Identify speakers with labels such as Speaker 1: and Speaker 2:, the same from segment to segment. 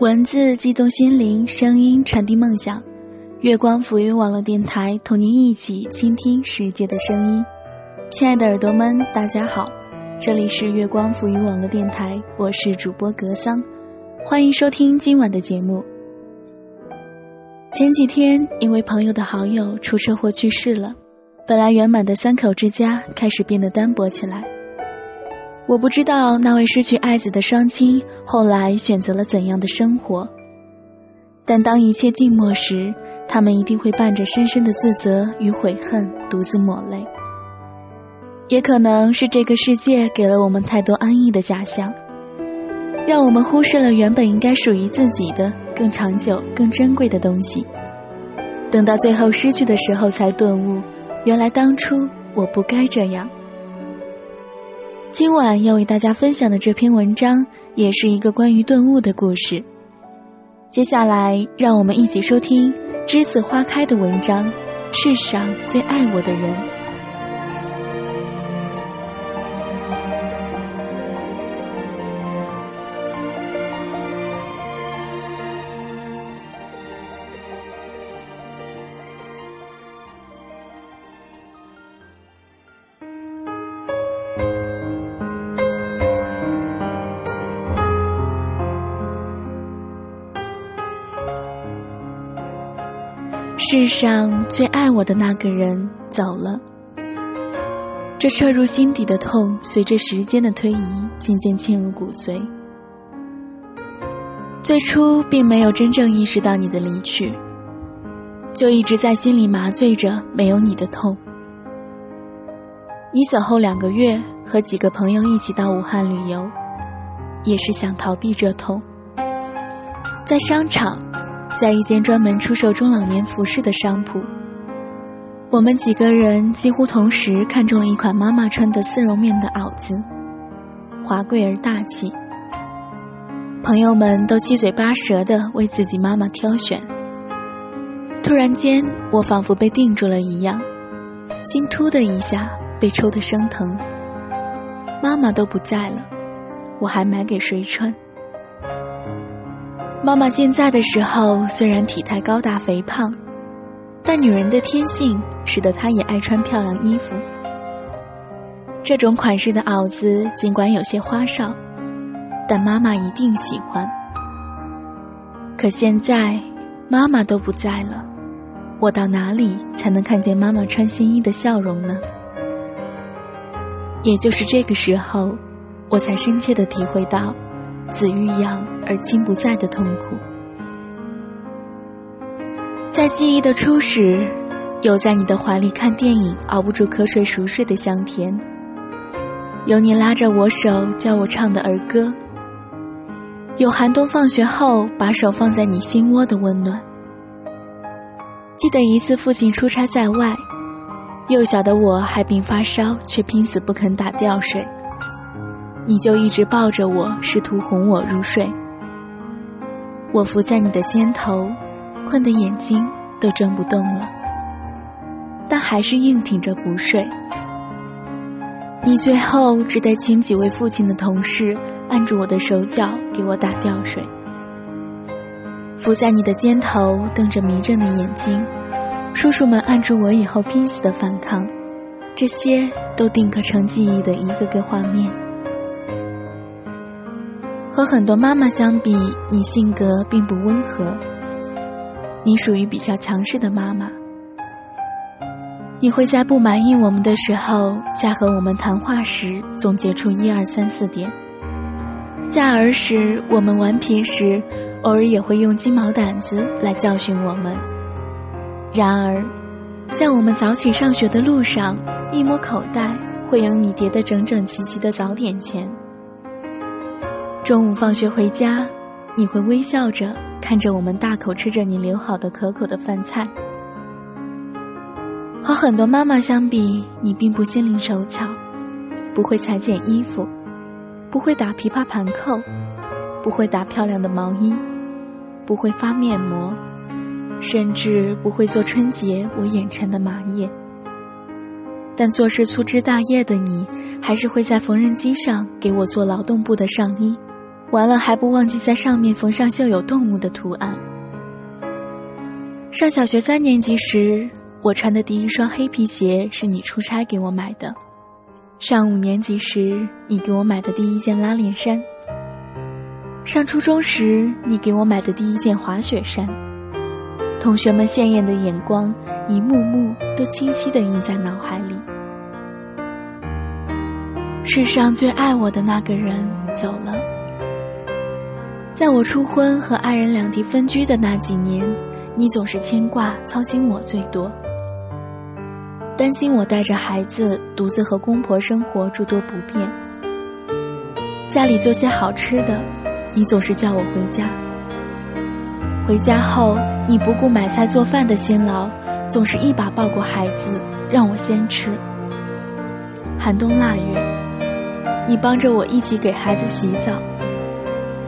Speaker 1: 文字激动心灵，声音传递梦想。月光浮云网络电台，同您一起倾听世界的声音。亲爱的耳朵们，大家好，这里是月光浮云网络电台，我是主播格桑，欢迎收听今晚的节目。前几天，一位朋友的好友出车祸去世了，本来圆满的三口之家开始变得单薄起来。我不知道那位失去爱子的双亲后来选择了怎样的生活，但当一切静默时，他们一定会伴着深深的自责与悔恨，独自抹泪。也可能是这个世界给了我们太多安逸的假象，让我们忽视了原本应该属于自己的更长久、更珍贵的东西。等到最后失去的时候，才顿悟，原来当初我不该这样。今晚要为大家分享的这篇文章，也是一个关于顿悟的故事。接下来，让我们一起收听《栀子花开》的文章，《世上最爱我的人》。世上最爱我的那个人走了，这彻入心底的痛，随着时间的推移，渐渐沁入骨髓。最初并没有真正意识到你的离去，就一直在心里麻醉着没有你的痛。你走后两个月，和几个朋友一起到武汉旅游，也是想逃避这痛，在商场。在一间专门出售中老年服饰的商铺，我们几个人几乎同时看中了一款妈妈穿的丝绒面的袄子，华贵而大气。朋友们都七嘴八舌的为自己妈妈挑选。突然间，我仿佛被定住了一样，心突的一下被抽得生疼。妈妈都不在了，我还买给谁穿？妈妈健在的时候，虽然体态高大肥胖，但女人的天性使得她也爱穿漂亮衣服。这种款式的袄子尽管有些花哨，但妈妈一定喜欢。可现在，妈妈都不在了，我到哪里才能看见妈妈穿新衣的笑容呢？也就是这个时候，我才深切的体会到。子欲养而亲不在的痛苦，在记忆的初始，有在你的怀里看电影熬不住瞌睡熟睡的香甜，有你拉着我手教我唱的儿歌，有寒冬放学后把手放在你心窝的温暖。记得一次父亲出差在外，幼小的我还病发烧，却拼死不肯打吊水。你就一直抱着我，试图哄我入睡。我伏在你的肩头，困得眼睛都睁不动了，但还是硬挺着不睡。你最后只得请几位父亲的同事按住我的手脚，给我打吊水。伏在你的肩头，瞪着迷睁的眼睛，叔叔们按住我以后拼死的反抗，这些都定格成记忆的一个个画面。和很多妈妈相比，你性格并不温和。你属于比较强势的妈妈。你会在不满意我们的时候，在和我们谈话时总结出一二三四点；在儿时我们顽皮时，偶尔也会用鸡毛掸子来教训我们。然而，在我们早起上学的路上，一摸口袋，会有你叠得整整齐齐的早点钱。中午放学回家，你会微笑着看着我们大口吃着你留好的可口的饭菜。和很多妈妈相比，你并不心灵手巧，不会裁剪衣服，不会打琵琶盘扣，不会打漂亮的毛衣，不会发面膜，甚至不会做春节我眼馋的麻叶。但做事粗枝大叶的你，还是会在缝纫机上给我做劳动部的上衣。完了还不忘记在上面缝上绣有动物的图案。上小学三年级时，我穿的第一双黑皮鞋是你出差给我买的；上五年级时，你给我买的第一件拉链衫；上初中时，你给我买的第一件滑雪衫。同学们鲜艳的眼光，一幕幕都清晰地印在脑海里。世上最爱我的那个人走了，在我初婚和爱人两地分居的那几年。你总是牵挂操心我最多，担心我带着孩子独自和公婆生活诸多不便。家里做些好吃的，你总是叫我回家。回家后，你不顾买菜做饭的辛劳，总是一把抱过孩子，让我先吃。寒冬腊月，你帮着我一起给孩子洗澡。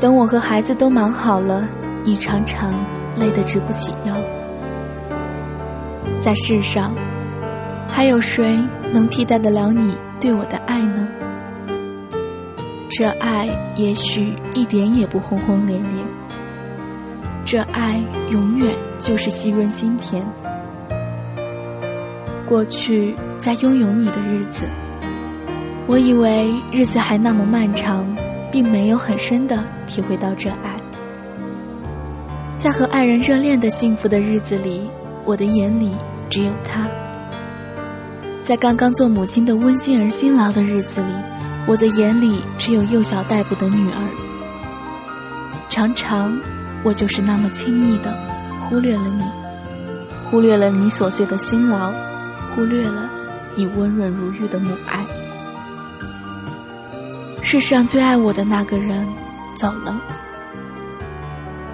Speaker 1: 等我和孩子都忙好了，你常常。累得直不起腰，在世上，还有谁能替代得了你对我的爱呢？这爱也许一点也不轰轰烈烈，这爱永远就是细润心田。过去在拥有你的日子，我以为日子还那么漫长，并没有很深的体会到这爱。在和爱人热恋的幸福的日子里，我的眼里只有他；在刚刚做母亲的温馨而辛劳的日子里，我的眼里只有幼小待哺的女儿。常常，我就是那么轻易的忽略了你，忽略了你琐碎的辛劳，忽略了你温润如玉的母爱。世上最爱我的那个人走了。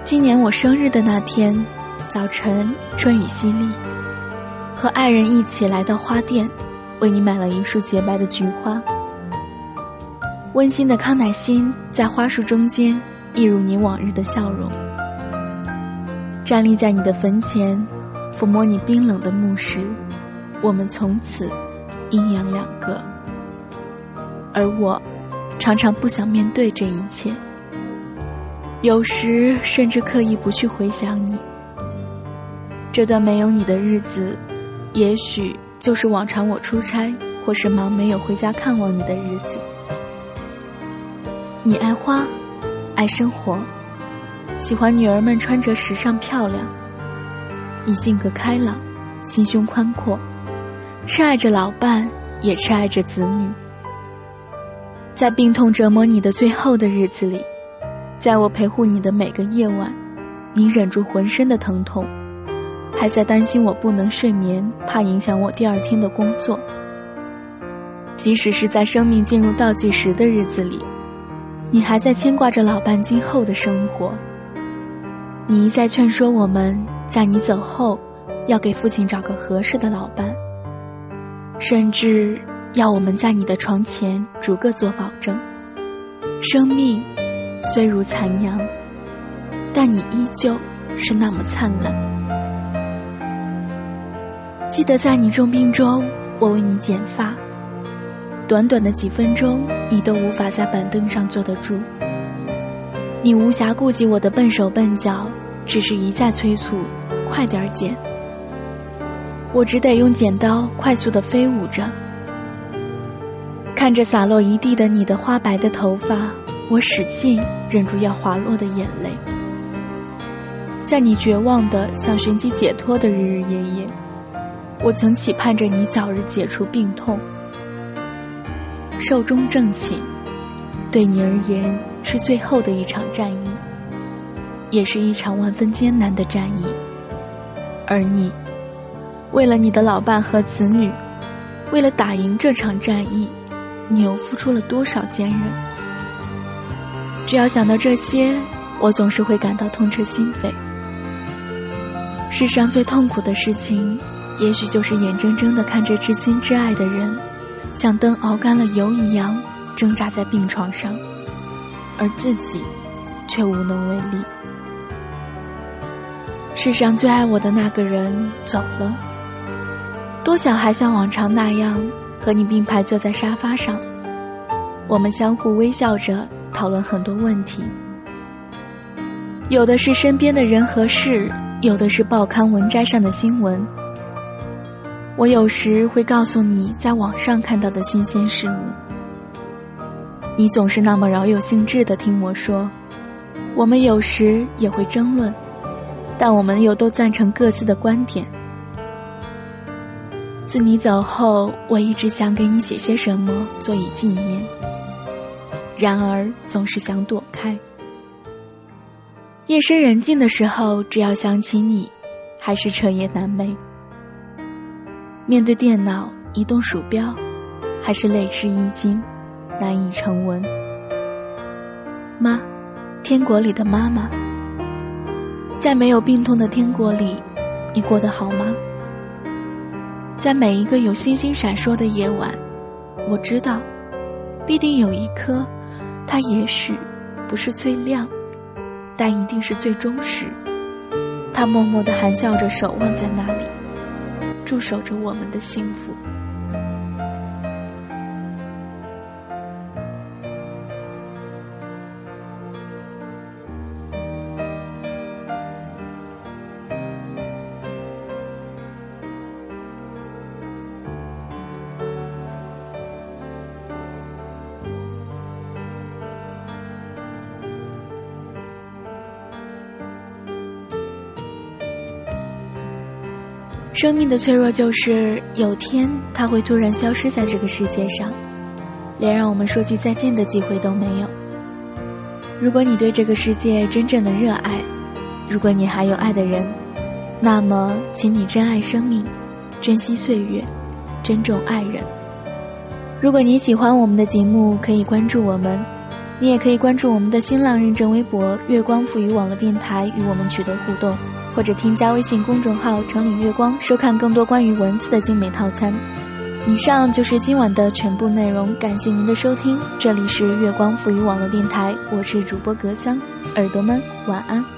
Speaker 1: 今年我生日的那天，早晨春雨淅沥，和爱人一起来到花店，为你买了一束洁白的菊花。温馨的康乃馨在花束中间，一如你往日的笑容。站立在你的坟前，抚摸你冰冷的墓石，我们从此阴阳两隔。而我，常常不想面对这一切。有时甚至刻意不去回想你。这段没有你的日子，也许就是往常我出差或是忙没有回家看望你的日子。你爱花，爱生活，喜欢女儿们穿着时尚漂亮。你性格开朗，心胸宽阔，痴爱着老伴，也痴爱着子女。在病痛折磨你的最后的日子里。在我陪护你的每个夜晚，你忍住浑身的疼痛，还在担心我不能睡眠，怕影响我第二天的工作。即使是在生命进入倒计时的日子里，你还在牵挂着老伴今后的生活。你一再劝说我们在你走后，要给父亲找个合适的老伴，甚至要我们在你的床前逐个做保证。生命。虽如残阳，但你依旧是那么灿烂。记得在你重病中，我为你剪发，短短的几分钟，你都无法在板凳上坐得住。你无暇顾及我的笨手笨脚，只是一再催促：“快点剪。”我只得用剪刀快速的飞舞着，看着洒落一地的你的花白的头发。我使劲忍住要滑落的眼泪，在你绝望的想寻机解脱的日日夜夜，我曾期盼着你早日解除病痛。寿终正寝，对你而言是最后的一场战役，也是一场万分艰难的战役。而你，为了你的老伴和子女，为了打赢这场战役，你又付出了多少坚韧？只要想到这些，我总是会感到痛彻心扉。世上最痛苦的事情，也许就是眼睁睁的看着至亲至爱的人，像灯熬干了油一样挣扎在病床上，而自己却无能为力。世上最爱我的那个人走了，多想还像往常那样和你并排坐在沙发上，我们相互微笑着。讨论很多问题，有的是身边的人和事，有的是报刊文摘上的新闻。我有时会告诉你在网上看到的新鲜事物，你总是那么饶有兴致的听我说。我们有时也会争论，但我们又都赞成各自的观点。自你走后，我一直想给你写些什么做以纪念，然而总是想躲开。夜深人静的时候，只要想起你，还是彻夜难寐。面对电脑，移动鼠标，还是泪湿衣襟，难以成文。妈，天国里的妈妈，在没有病痛的天国里，你过得好吗？在每一个有星星闪烁的夜晚，我知道，必定有一颗，它也许不是最亮，但一定是最忠实。它默默地含笑着守望在那里，驻守着我们的幸福。生命的脆弱就是有天它会突然消失在这个世界上，连让我们说句再见的机会都没有。如果你对这个世界真正的热爱，如果你还有爱的人，那么请你珍爱生命，珍惜岁月，珍重爱人。如果你喜欢我们的节目，可以关注我们，你也可以关注我们的新浪认证微博“月光赋予网络电台”与我们取得互动。或者添加微信公众号“城里月光”，收看更多关于文字的精美套餐。以上就是今晚的全部内容，感谢您的收听。这里是月光赋予网络电台，我是主播格桑，耳朵们晚安。